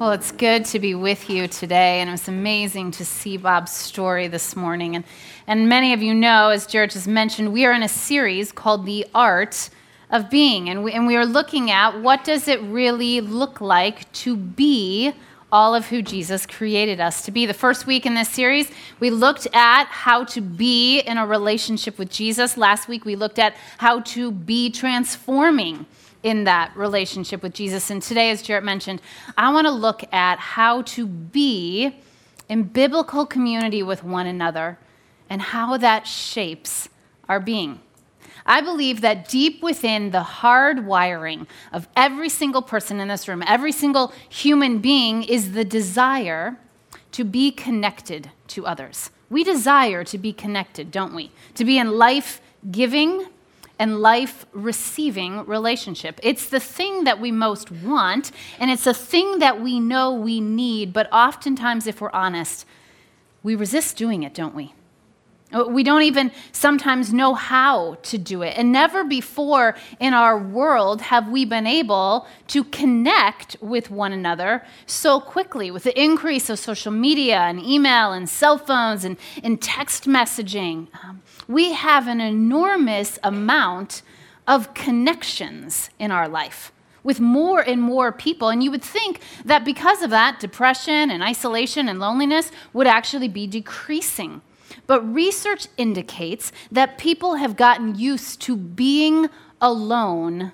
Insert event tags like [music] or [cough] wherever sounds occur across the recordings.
Well, it's good to be with you today, and it was amazing to see Bob's story this morning. And, and many of you know, as Jarrett just mentioned, we are in a series called The Art of Being, and we, and we are looking at what does it really look like to be all of who Jesus created us to be. The first week in this series, we looked at how to be in a relationship with Jesus. Last week, we looked at how to be transforming in that relationship with Jesus. And today, as Jarrett mentioned, I want to look at how to be in biblical community with one another and how that shapes our being. I believe that deep within the hard wiring of every single person in this room, every single human being, is the desire to be connected to others. We desire to be connected, don't we? To be in life giving and life receiving relationship. It's the thing that we most want, and it's a thing that we know we need, but oftentimes, if we're honest, we resist doing it, don't we? We don't even sometimes know how to do it. And never before in our world have we been able to connect with one another so quickly with the increase of social media and email and cell phones and, and text messaging. Um, we have an enormous amount of connections in our life with more and more people. And you would think that because of that, depression and isolation and loneliness would actually be decreasing. But research indicates that people have gotten used to being alone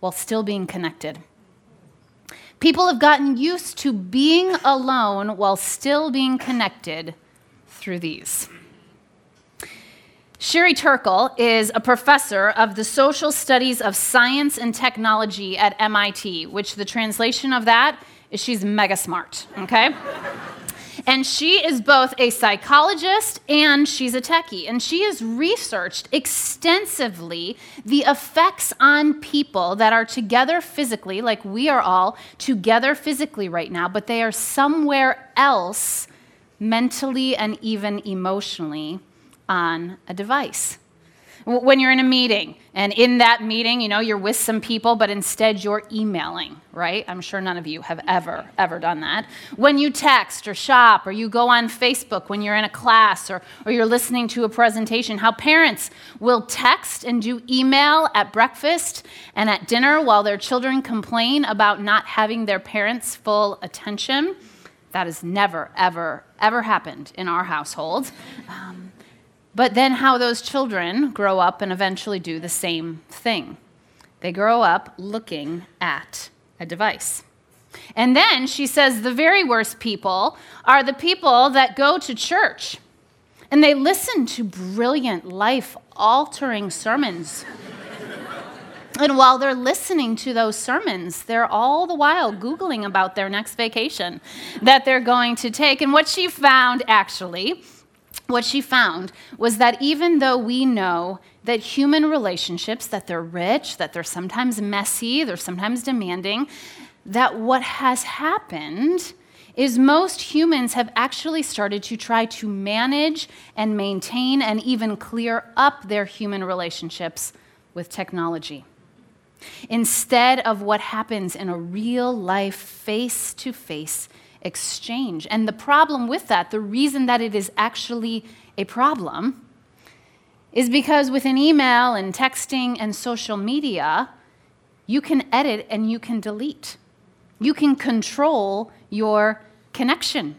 while still being connected. People have gotten used to being alone while still being connected through these. Sherry Turkle is a professor of the social studies of science and technology at MIT, which the translation of that is she's mega smart, okay? And she is both a psychologist and she's a techie. And she has researched extensively the effects on people that are together physically, like we are all together physically right now, but they are somewhere else mentally and even emotionally on a device when you're in a meeting and in that meeting you know you're with some people but instead you're emailing right? I'm sure none of you have ever ever done that. When you text or shop or you go on facebook when you're in a class or, or you're listening to a presentation how parents will text and do email at breakfast and at dinner while their children complain about not having their parents full attention that has never ever ever happened in our household. Um, but then, how those children grow up and eventually do the same thing. They grow up looking at a device. And then she says the very worst people are the people that go to church and they listen to brilliant, life altering sermons. and while they're listening to those sermons, they're all the while Googling about their next vacation that they're going to take. And what she found actually what she found was that even though we know that human relationships that they're rich that they're sometimes messy they're sometimes demanding that what has happened is most humans have actually started to try to manage and maintain and even clear up their human relationships with technology. Instead of what happens in a real life face to face exchange. And the problem with that, the reason that it is actually a problem, is because with an email and texting and social media, you can edit and you can delete. You can control your connection.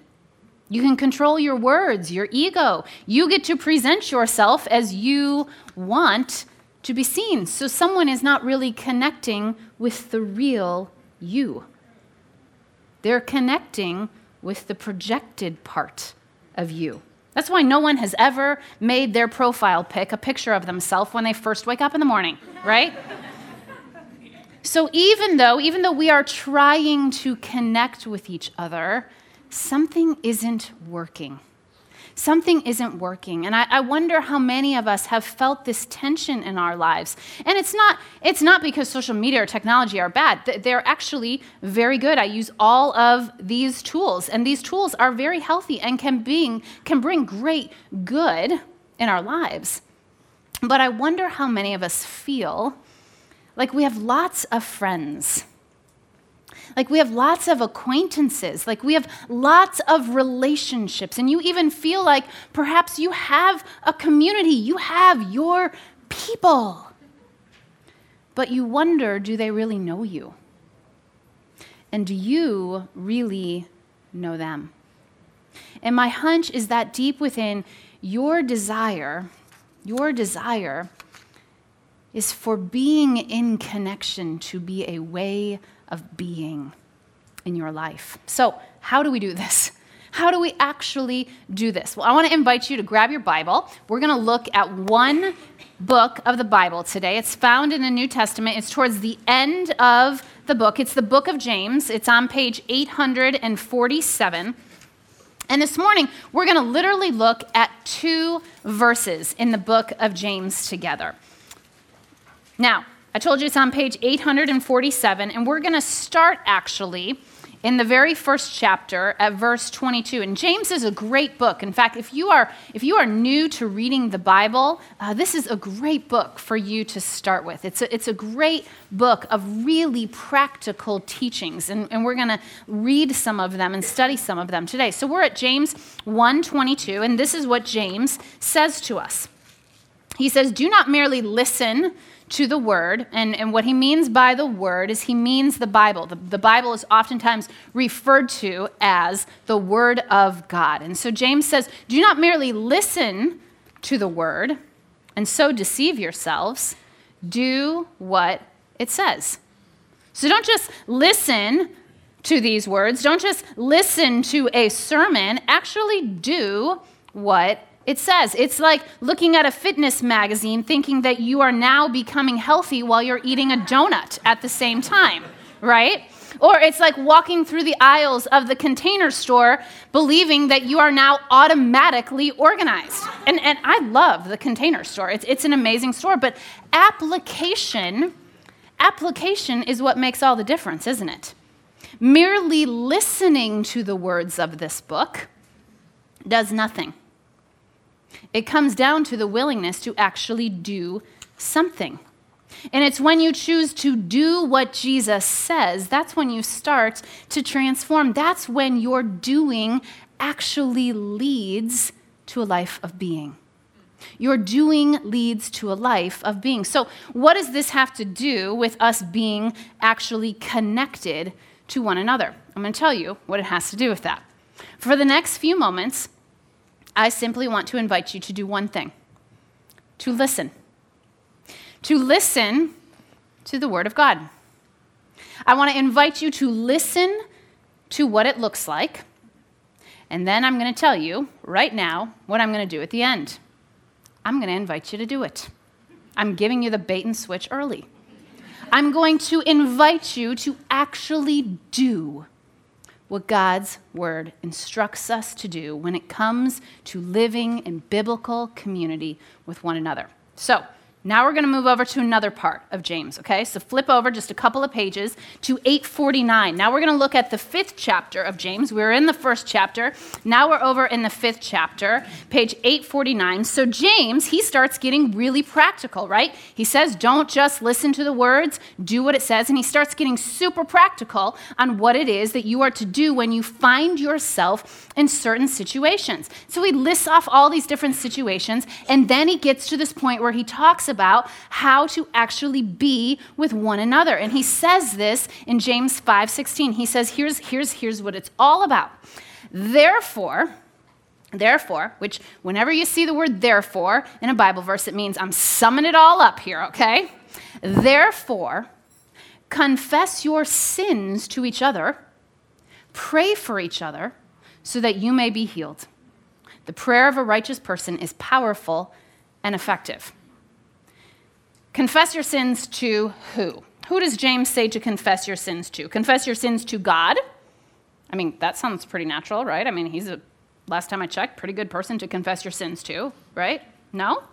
You can control your words, your ego. You get to present yourself as you want to be seen. So someone is not really connecting with the real you. They're connecting with the projected part of you. That's why no one has ever made their profile pic a picture of themselves when they first wake up in the morning, right? so even though even though we are trying to connect with each other, something isn't working something isn't working. And I, I, wonder how many of us have felt this tension in our lives. And it's not, it's not because social media or technology are bad, they're actually very good. I use all of these tools, and these tools are very healthy and can, being, can bring great good in our lives. But I wonder how many of us feel like we have lots of friends like we have lots of acquaintances, like we have lots of relationships, and you even feel like perhaps you have a community, you have your people. But you wonder do they really know you? And do you really know them? And my hunch is that deep within your desire, your desire is for being in connection to be a way of being in your life. So, how do we do this? [laughs] How do we actually do this? Well, I want to invite you to grab your Bible. We're going to look at one book of the Bible today. It's found in the New Testament, it's towards the end of the book. It's the book of James, it's on page 847. And this morning, we're going to literally look at two verses in the book of James together. Now, I told you it's on page 847, and we're going to start actually in the very first chapter at verse 22 and james is a great book. In fact if you are if you are new to reading the bible uh, this is a great book for you to start with. It's a, it's a great book of really practical teachings and, and we're going to read some of them and study some of them today. So we're at james 1.22 and this is what james says to us. He says do not merely listen to the word. And, and what he means by the word is he means the Bible. The, the Bible is oftentimes referred to as the word of God. And so James says, do not merely listen to the word and so deceive yourselves, do what it says. So don't just listen to these words, don't just listen to a sermon, actually do what it says it's like looking at a fitness magazine thinking that you are now becoming healthy while you're eating a donut at the same time, right? Or it's like walking through the aisles of the container store believing that you are now automatically organized. And, and I love the container store, it's, it's an amazing store, but application, application is what makes all the difference, isn't it? Merely listening to the words of this book does nothing. It comes down to the willingness to actually do something. And it's when you choose to do what Jesus says, that's when you start to transform. That's when your doing actually leads to a life of being. Your doing leads to a life of being. So, what does this have to do with us being actually connected to one another? I'm going to tell you what it has to do with that. For the next few moments, I simply want to invite you to do one thing to listen. To listen to the Word of God. I want to invite you to listen to what it looks like. And then I'm going to tell you right now what I'm going to do at the end. I'm going to invite you to do it. I'm giving you the bait and switch early. I'm going to invite you to actually do what God's word instructs us to do when it comes to living in biblical community with one another. So, now we're going to move over to another part of James, okay? So flip over just a couple of pages to 849. Now we're going to look at the fifth chapter of James. We are in the first chapter. Now we're over in the fifth chapter, page 849. So James, he starts getting really practical, right? He says, don't just listen to the words, do what it says. And he starts getting super practical on what it is that you are to do when you find yourself in certain situations. So he lists off all these different situations, and then he gets to this point where he talks about about how to actually be with one another. And he says this in James 5:16. He says, here's, here's, here's what it's all about. Therefore, Therefore, which whenever you see the word therefore in a Bible verse, it means I'm summing it all up here, okay? Therefore, confess your sins to each other, pray for each other, so that you may be healed. The prayer of a righteous person is powerful and effective. Confess your sins to who? Who does James say to confess your sins to? Confess your sins to God? I mean, that sounds pretty natural, right? I mean, he's a, last time I checked, pretty good person to confess your sins to, right? No?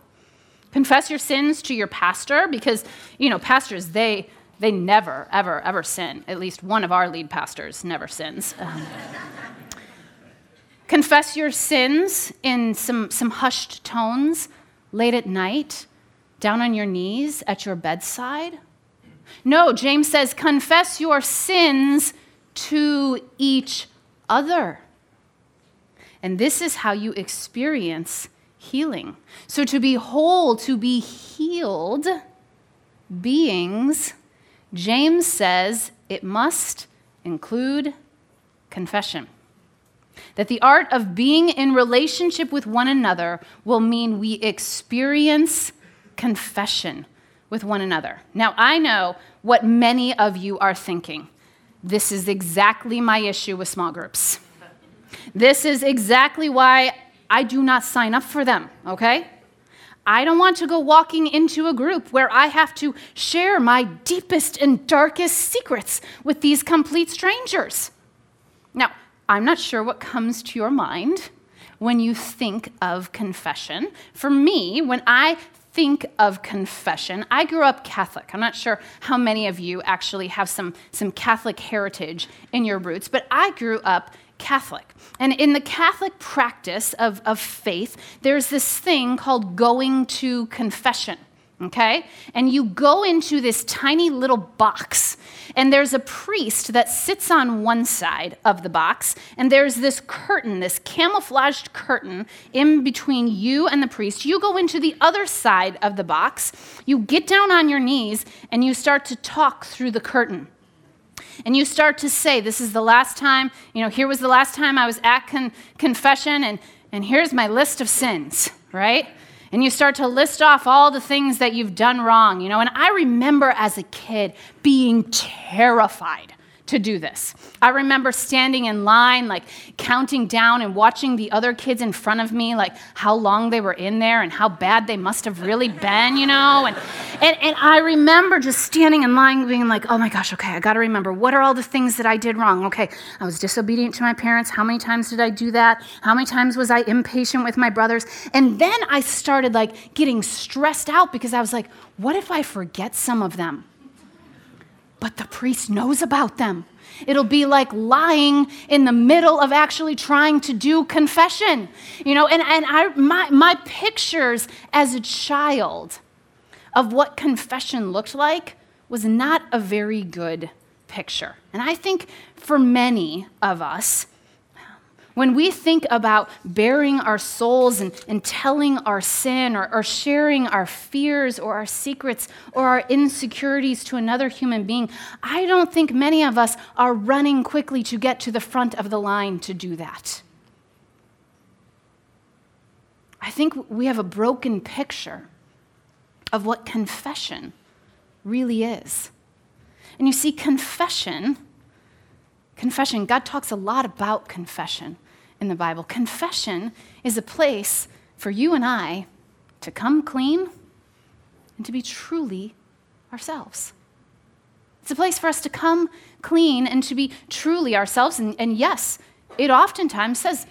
Confess your sins to your pastor because, you know, pastors, they, they never, ever, ever sin. At least one of our lead pastors never sins. Um, [laughs] confess your sins in some, some hushed tones late at night down on your knees at your bedside? No, James says, confess your sins to each other. And this is how you experience healing. So, to be whole, to be healed beings, James says it must include confession. That the art of being in relationship with one another will mean we experience confession with one another. Now, I know what many of you are thinking. This is exactly my issue with small groups. This is exactly why I do not sign up for them, okay? I don't want to go walking into a group where I have to share my deepest and darkest secrets with these complete strangers. Now, I'm not sure what comes to your mind when you think of confession. For me, when I think of confession, I grew up Catholic. I'm not sure how many of you actually have some, some Catholic heritage in your roots, but I grew up Catholic. And in the Catholic practice of, of faith, there's this thing called going to confession okay? And you go into this tiny little box, and there's a priest that sits on one side of the box, and there's this curtain, this camouflaged curtain in between you and the priest. You go into the other side of the box, you get down on your knees, and you start to talk through the curtain. And you start to say, This is the last time, you know, here was the last time I was at con- confession, and, and here's my list of sins, right? And you start to list off all the things that you've done wrong, you know. And I remember as a kid being terrified to do this. I remember standing in line, like counting down and watching the other kids in front of me, like how long they were in there and how bad they must have really been, you know? And, and, and I remember just standing in line being like, oh my gosh, okay, I gotta remember what are all the things that I did wrong? Okay, I was disobedient to my parents. How many times did I do that? How many times was I impatient with my brothers? And then I started like getting stressed out because I was like, what if I forget some of them? but the priest knows about them. It'll be like lying in the middle of actually trying to do confession. You know, and, and I, my, my pictures as a child of what confession looked like was not a very good picture. And I think for many of us, when we think about bearing our souls and, and telling our sin or, or sharing our fears or our secrets or our insecurities to another human being, I don't think many of us are running quickly to get to the front of the line to do that. I think we have a broken picture of what confession really is. And you see, confession, confession, God talks a lot about confession in the Bible. Confession is a place for you and I to come clean and to be truly ourselves. It's a place for us to come clean and to be truly ourselves. And, and yes, it oftentimes says,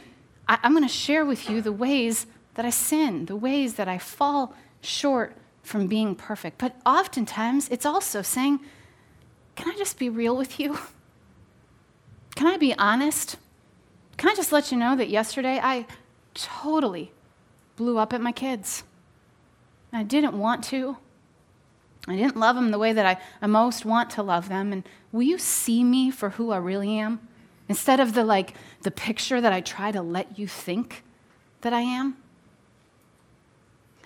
I'm going to share with you the ways that I sin, the ways that I fall short from being perfect. But oftentimes, it's also saying, Can I just be real with you? [laughs] Can I be honest? Can I just let you know that yesterday I totally blew up at my kids? I didn't want to. I didn't love them the way that I, most want to love them. And will you see me for who I really am? Instead of the like the picture that I try to let you think that I am?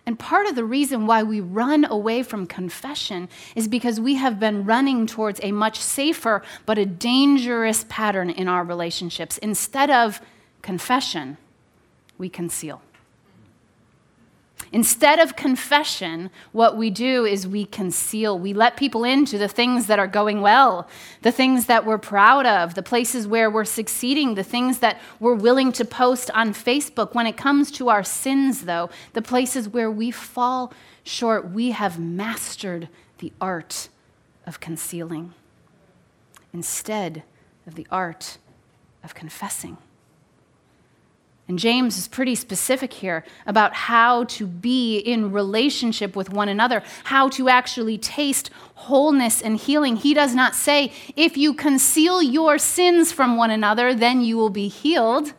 And part of the reason why we run away from confession is because we have been running towards a much safer but a dangerous pattern in our relationships. Instead of confession, we conceal. Instead of confession, what we do is we conceal. We let people into the things that are going well, the things that we're proud of, the places where we're succeeding, the things that we're willing to post on Facebook. When it comes to our sins, though, the places where we fall short, we have mastered the art of concealing instead of the art of confessing. And James is pretty specific here about how to be in relationship with one another, how to actually taste wholeness and healing. He does not say, if you conceal your sins from one another, then you will be healed.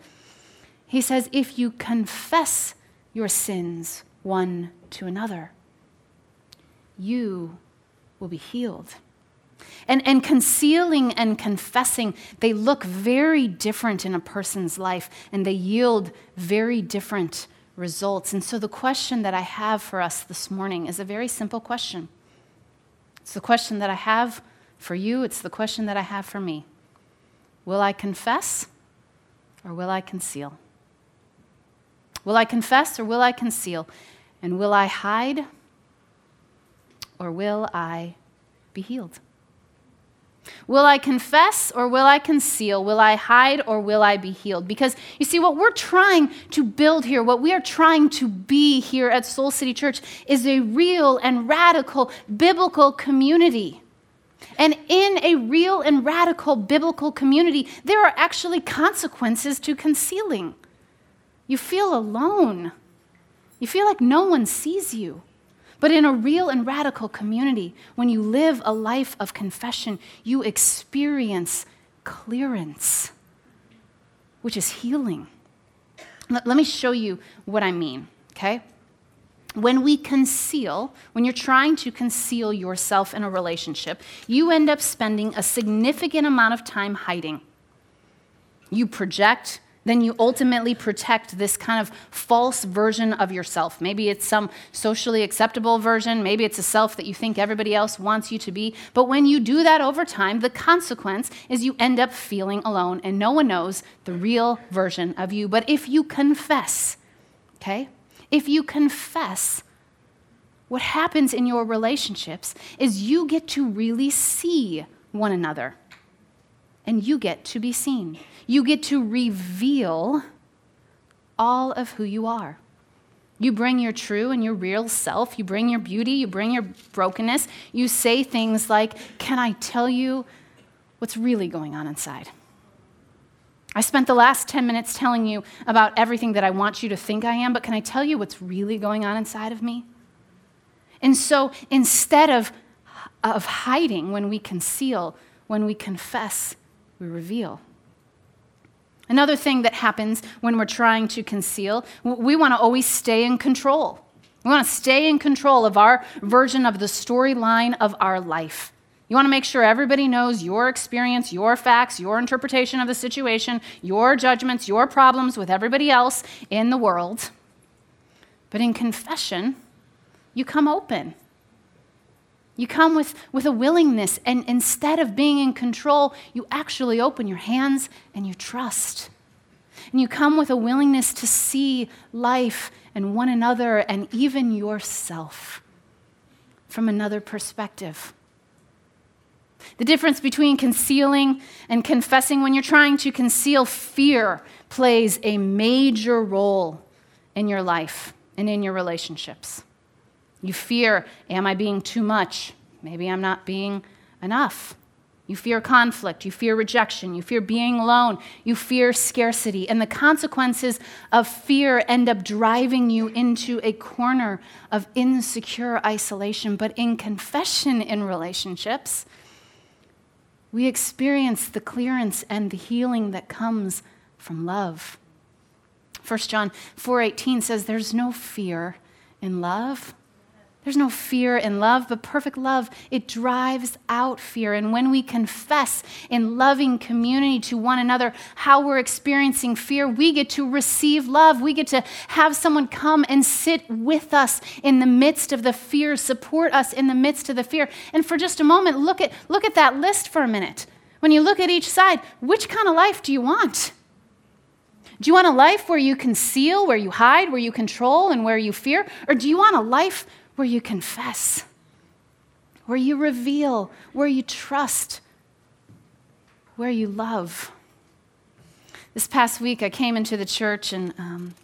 He says, if you confess your sins one to another, you will be healed. And, and concealing and confessing, they look very different in a person's life and they yield very different results. And so, the question that I have for us this morning is a very simple question. It's the question that I have for you, it's the question that I have for me. Will I confess or will I conceal? Will I confess or will I conceal? And will I hide or will I be healed? Will I confess or will I conceal? Will I hide or will I be healed? Because you see, what we're trying to build here, what we are trying to be here at Soul City Church, is a real and radical biblical community. And in a real and radical biblical community, there are actually consequences to concealing. You feel alone, you feel like no one sees you. But in a real and radical community, when you live a life of confession, you experience clearance, which is healing. Let, let me show you what I mean, okay? When we conceal, when you're trying to conceal yourself in a relationship, you end up spending a significant amount of time hiding. You project, then you ultimately protect this kind of false version of yourself. Maybe it's some socially acceptable version, maybe it's a self that you think everybody else wants you to be. But when you do that over time, the consequence is you end up feeling alone and no one knows the real version of you. But if you confess, okay, if you confess, what happens in your relationships is you get to really see one another and you get to be seen. You get to reveal all of who you are. You bring your true and your real self. You bring your beauty. You bring your brokenness. You say things like, Can I tell you what's really going on inside? I spent the last 10 minutes telling you about everything that I want you to think I am, but can I tell you what's really going on inside of me? And so instead of, of hiding when we conceal, when we confess, we reveal. Another thing that happens when we're trying to conceal, we want to always stay in control. We want to stay in control of our version of the storyline of our life. You want to make sure everybody knows your experience, your facts, your interpretation of the situation, your judgments, your problems with everybody else in the world. But in confession, you come open. You come with, with a willingness, and instead of being in control, you actually open your hands and you trust. And you come with a willingness to see life and one another and even yourself from another perspective. The difference between concealing and confessing when you're trying to conceal fear plays a major role in your life and in your relationships. You fear, am I being too much? Maybe I'm not being enough. You fear conflict. You fear rejection. You fear being alone. You fear scarcity. And the consequences of fear end up driving you into a corner of insecure isolation. But in confession in relationships, we experience the clearance and the healing that comes from love. 1 John 4:18 says there's no fear in love, there's no fear in love, but perfect love, it drives out fear. And when we confess in loving community to one another how we're experiencing fear, we get to receive love. We get to have someone come and sit with us in the midst of the fear, support us in the midst of the fear. And for just a moment, look at, look at that list for a minute. When you look at each side, which kind of life do you want? Do you want a life where you conceal, where you hide, where you control, and where you fear? Or do you want a life where you confess, where you reveal, where you trust, where you love. This past week, I came into the church and um,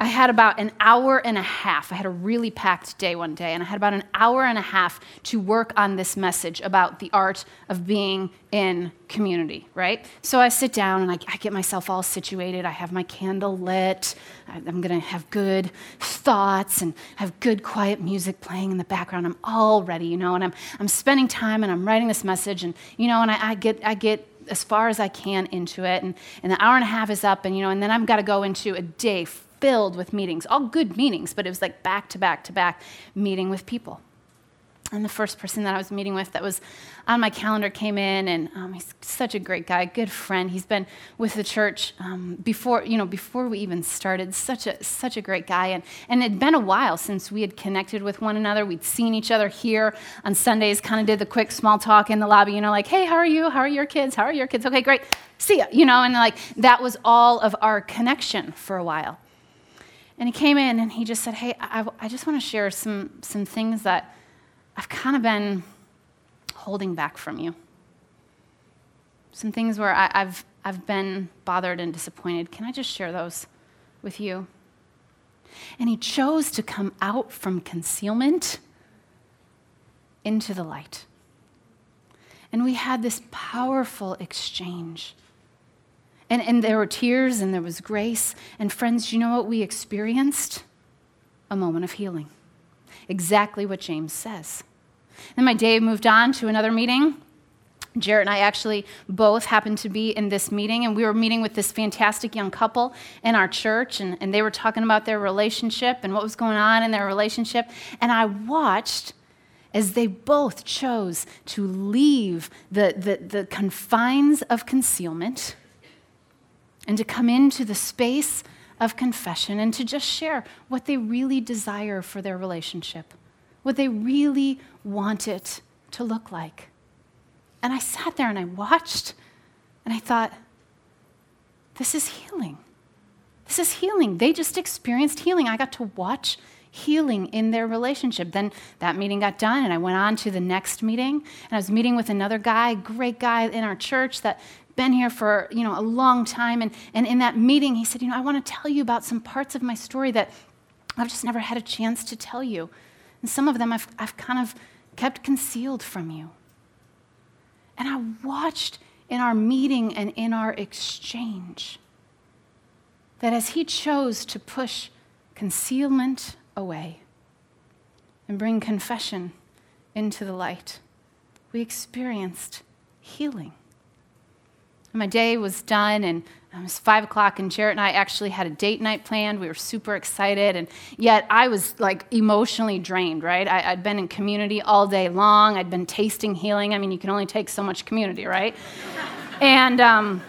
I had about an hour and a half. I had a really packed day one day, and I had about an hour and a half to work on this message about the art of being in community, right? So I sit down and I, I get myself all situated. I have my candle lit. I, I'm going to have good thoughts and have good quiet music playing in the background. I'm all ready, you know, and I'm, I'm spending time and I'm writing this message, and, you know, and I, I get, I get as far as I can into it, and, and the hour and a half is up, and, you know, and then I've got to go into a day filled with meetings, all good meetings, but it was like back to back to back meeting with people. and the first person that I was meeting with that was on my calendar came in, and um, he's such a great guy, good friend. He's been with the church um, before, you know, before we even started. Such a such a great guy, and and it'd been a while since we had connected with one another. We'd seen each other here on Sundays. Kind of did the quick small talk in the lobby, you know, like, hey, how are you? How are your kids? How are your kids? Okay, great. See ya. You know, and like that was all of our connection for a while. And he came in and he just said, hey, I, I just want to share some some things that I've kind of been holding back from you. Some things where I, have I've been bothered and disappointed. Can I just share those with you? And he chose to come out from concealment into the light. And we had this powerful exchange. And, and there were tears and there was grace. And friends, you know what we experienced? A moment of healing. Exactly what James says. Then my day moved on to another meeting. Jarrett and I actually both happened to be in this meeting, and we were meeting with this fantastic young couple in our church, and, and they were talking about their relationship and what was going on in their relationship. And I watched as they both chose to leave the, the, the confines of concealment and to come into the space of confession and to just share what they really desire for their relationship what they really want it to look like. And I sat there and I watched and I thought, this is healing. This is healing. They just experienced healing. I got to watch healing in their relationship. Then that meeting got done, and I went on to the next meeting. And I was meeting with another guy, great guy in our church that been here for you know a long time. And, and in that meeting, he said, you know, I want to tell you about some parts of my story that I've just never had a chance to tell you. And some of them I've, I've kind of kept concealed from you. And I watched in our meeting and in our exchange that as he chose to push concealment away and bring confession into the light, we experienced healing. My day was done, and it was five o'clock, and Jarrett and I actually had a date night planned. We were super excited, and yet I was like emotionally drained, right? I, had been in community all day long. I'd been tasting healing. I mean, you can only take so much community, right? [laughs] and, um,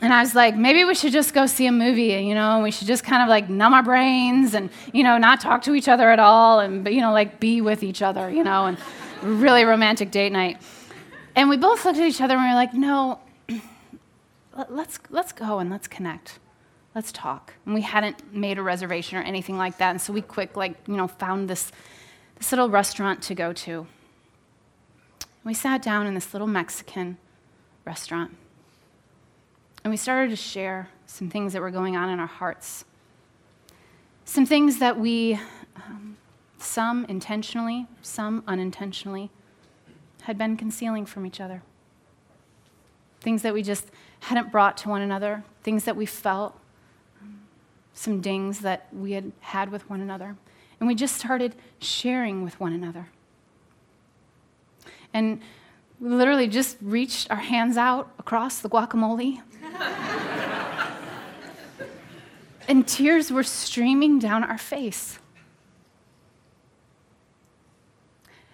and I was like, maybe we should just go see a movie, you know, we should just kind of like numb our brains and, you know, not talk to each other at all and, you know, like be with each other, you know, and really romantic date night. And we both looked at each other and we were like, no, let's, let's go and let's connect. Let's talk. And we hadn't made a reservation or anything like that. And so we quick, like, you know, found this, this little restaurant to go to. We sat down in this little Mexican restaurant. And we started to share some things that were going on in our hearts. Some things that we, um, some intentionally, some unintentionally, had been concealing from each other. Things that we just hadn't brought to one another, things that we felt, some dings that we had had with one another. And we just started sharing with one another. And we literally just reached our hands out across the guacamole. [laughs] and tears were streaming down our face.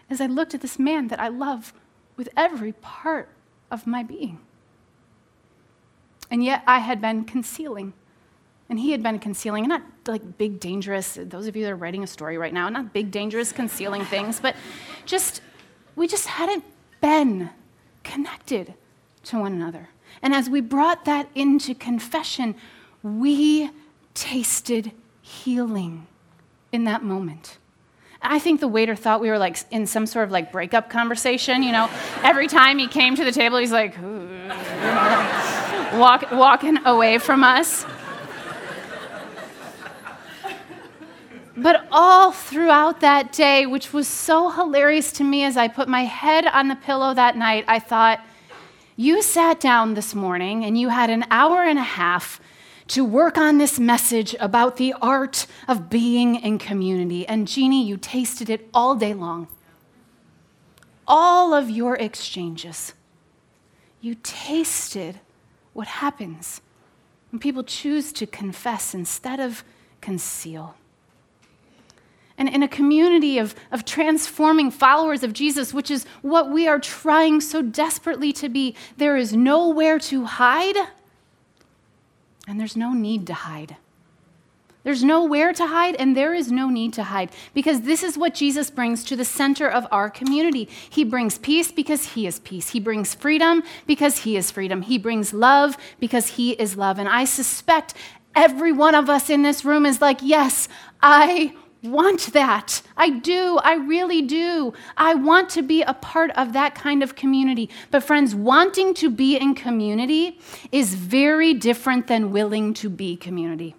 As I looked at this man that I love with every part of my being. And yet I had been concealing. And he had been concealing, not like big, dangerous, those of you that are writing a story right now, not big, dangerous, concealing things, but just, we just hadn't been connected to one another. And as we brought that into confession, we tasted healing in that moment. I think the waiter thought we were like in some sort of like breakup conversation. You know, every time he came to the table, he's like, walk, walking away from us. But all throughout that day, which was so hilarious to me as I put my head on the pillow that night, I thought, you sat down this morning and you had an hour and a half to work on this message about the art of being in community. And Jeannie, you tasted it all day long. All of your exchanges. You tasted what happens when people choose to confess instead of conceal. and in a community of, of transforming followers of Jesus, which is what we are trying so desperately to be, there is nowhere to hide, and there's no need to hide. There's nowhere to hide, and there is no need to hide because this is what Jesus brings to the center of our community. He brings peace because He is peace. He brings freedom because He is freedom. He brings love because He is love. And I suspect every one of us in this room is like, yes, I want that. I do. I really do. I want to be a part of that kind of community. But, friends, wanting to be in community is very different than willing to be community.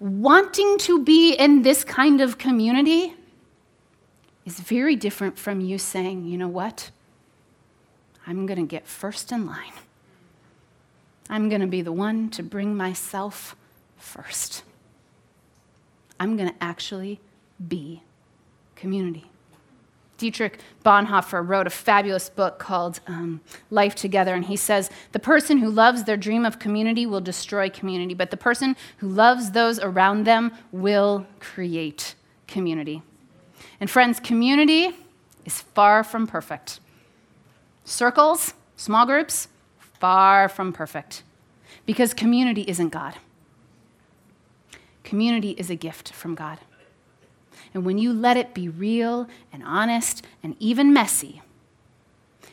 Wanting to be in this kind of community is very different from you saying, you know what? I'm going to get first in line. I'm going to be the one to bring myself first. I'm going to actually be community. Dietrich Bonhoeffer wrote a fabulous book called um, Life Together, and he says the person who loves their dream of community will destroy community, but the person who loves those around them will create community. And friends, community is far from perfect. Circles, small groups, far from perfect, because community isn't God. Community is a gift from God. And when you let it be real and honest and even messy,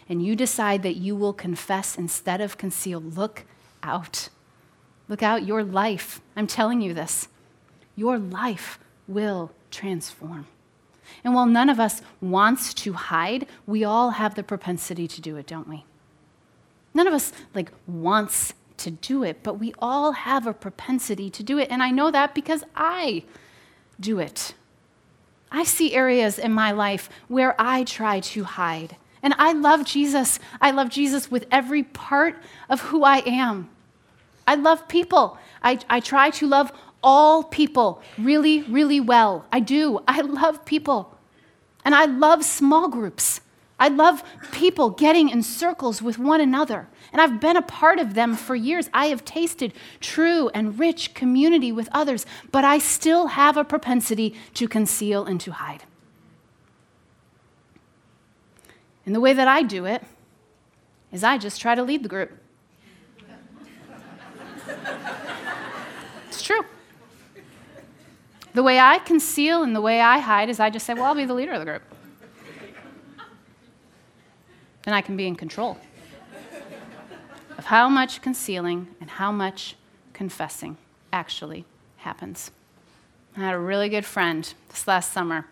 and you decide that you will confess instead of conceal, look out. Look out, your life, I'm telling you this, your life will transform. And while none of us wants to hide, we all have the propensity to do it, don't we? None of us like wants to do it, but we all have a propensity to do it. And I know that because I do it. I see areas in my life where I try to hide. And I love Jesus. I love Jesus with every part of who I am. I love people. I, I try to love all people really, really well. I do. I love people. And I love small groups. I love people getting in circles with one another. And I've been a part of them for years. I have tasted true and rich community with others, but I still have a propensity to conceal and to hide. And the way that I do it is I just try to lead the group. it's true. The way I conceal and the way I hide is I just say, well, I'll be the leader of the group then I can be in control of how much concealing and how much confessing actually happens. I had a really good friend this last summer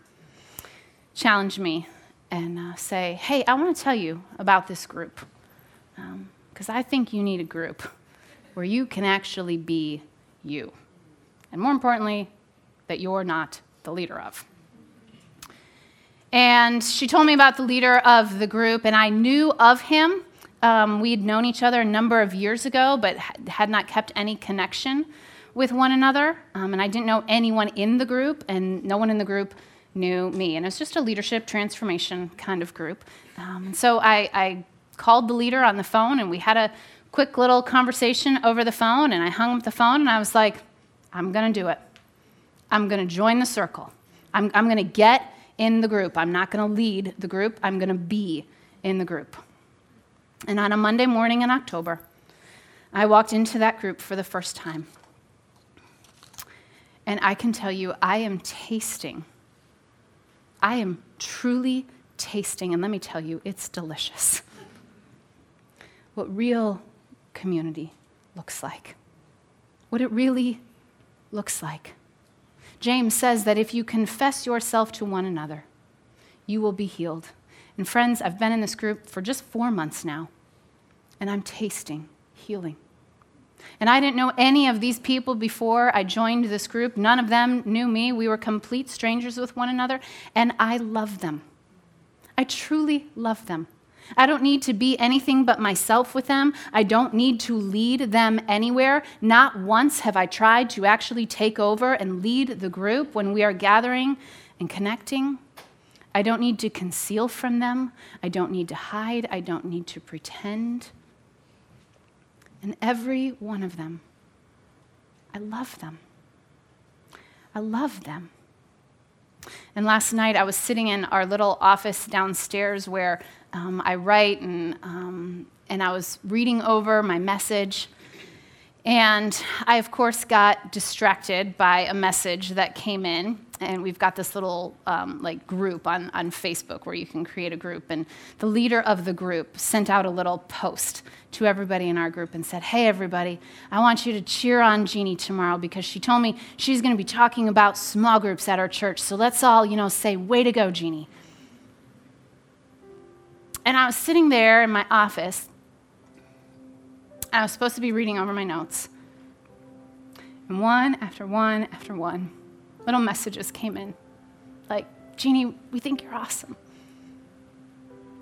challenge me and uh, say, Hey, I want to tell you about this group because um, I think you need a group where you can actually be you. And more importantly, that you're not the leader of. And she told me about the leader of the group, and I knew of him. Um, we had known each other a number of years ago, but had not kept any connection with one another. Um, and I didn't know anyone in the group, and no one in the group knew me. And it was just a leadership transformation kind of group. Um, so I, I called the leader on the phone, and we had a quick little conversation over the phone. And I hung up the phone, and I was like, I'm going to do it. I'm going to join the circle. I'm, I'm going to get in the group. I'm not going to lead the group, I'm going to be in the group. And on a Monday morning in October, I walked into that group for the first time. And I can tell you, I am tasting. I am truly tasting, and let me tell you, it's delicious. What real community looks like. What it really looks like. James says that if you confess yourself to one another, you will be healed. And friends, I've been in this group for just four months now, and I'm tasting healing. And I didn't know any of these people before I joined this group. None of them knew me. We were complete strangers with one another, and I love them. I truly love them. I don't need to be anything but myself with them. I don't need to lead them anywhere. Not once have I tried to actually take over and lead the group when we are gathering and connecting. I don't need to conceal from them. I don't need to hide. I don't need to pretend. And every one of them, I love them. I love them. And last night I was sitting in our little office downstairs where um, I write, and, um, and I was reading over my message. And I, of course, got distracted by a message that came in. And we've got this little um, like group on, on Facebook where you can create a group. And the leader of the group sent out a little post to everybody in our group and said, Hey, everybody, I want you to cheer on Jeannie tomorrow because she told me she's going to be talking about small groups at our church. So let's all, you know, say, Way to go, Jeannie. And I was sitting there in my office I was supposed to be reading over my notes. And one after one after one, little messages came in like, Jeannie, we think you're awesome.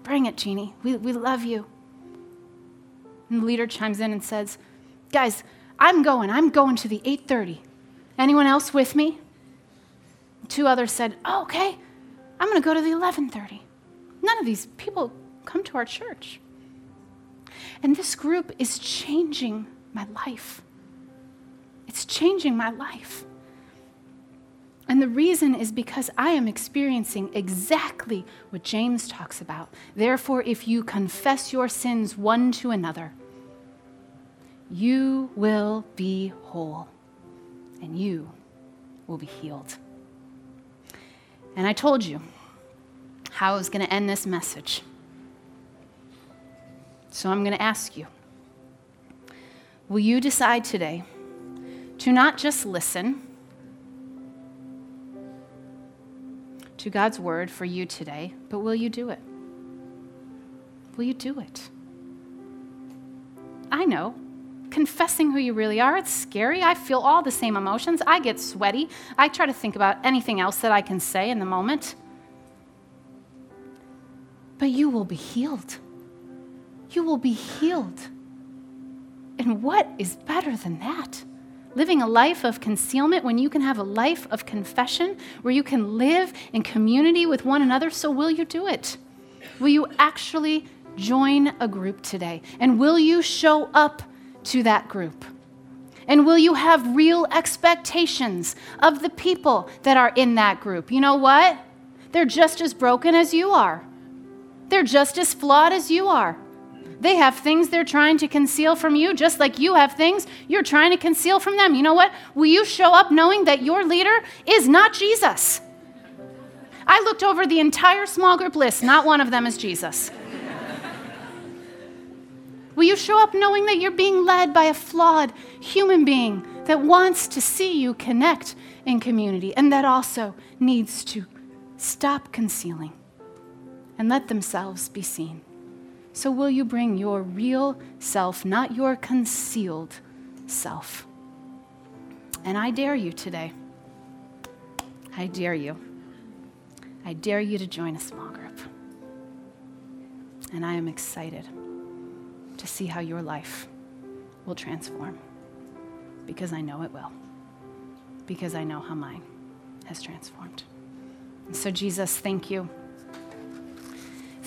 Bring it, Jeannie. We, we love you. And the leader chimes in and says, Guys, I'm going. I'm going to the 8:30. Anyone else with me? Two others said, oh, okay. I'm going to go to the 11:30. None of these people come to our church. And this group is changing my life. It's changing my life. And the reason is because I am experiencing exactly what James talks about. Therefore, if you confess your sins one to another, you will be whole and you will be healed. And I told you how I was going to end this message. So I'm going to ask you Will you decide today to not just listen to God's word for you today, but will you do it? Will you do it? I know. Confessing who you really are, it's scary. I feel all the same emotions. I get sweaty. I try to think about anything else that I can say in the moment. But you will be healed you will be healed. And what is better than that? Living a life of concealment when you can have a life of confession where you can live in community with one another. So, will you do it? Will you actually join a group today? And will you show up to that group? And will you have real expectations of the people that are in that group? You know what? They're just as broken as you are, they're just as flawed as you are. They have things they're trying to conceal from you, just like you have things you're trying to conceal from them. You know what? Will you show up knowing that your leader is not Jesus? I looked over the entire small group list, not one of them is Jesus. Will you show up knowing that you're being led by a flawed human being that wants to see you connect in community and that also needs to stop concealing and let themselves be seen? So, will you bring your real self, not your concealed self? And I dare you today. I dare you. I dare you to join a small group. And I am excited to see how your life will transform because I know it will, because I know how mine has transformed. And so, Jesus, thank you.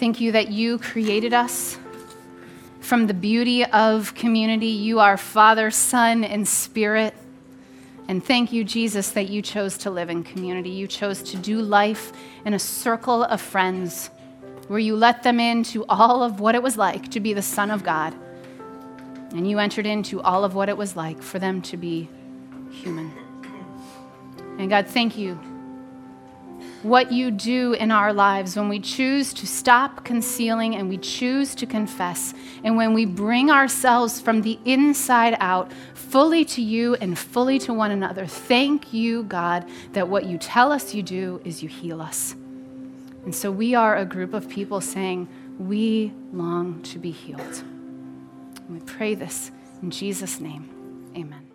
Thank you that you created us from the beauty of community. You are Father, Son, and Spirit. And thank you, Jesus, that you chose to live in community. You chose to do life in a circle of friends where you let them into all of what it was like to be the Son of God. And you entered into all of what it was like for them to be human. And God, thank you what you do in our lives when we choose to stop concealing and we choose to confess, and when we bring ourselves from the inside out fully to you and fully to one another. Thank you, God, that what you tell us you do is you heal us. And so we are a group of people saying, We long to be healed. And we pray this in Jesus' name. Amen.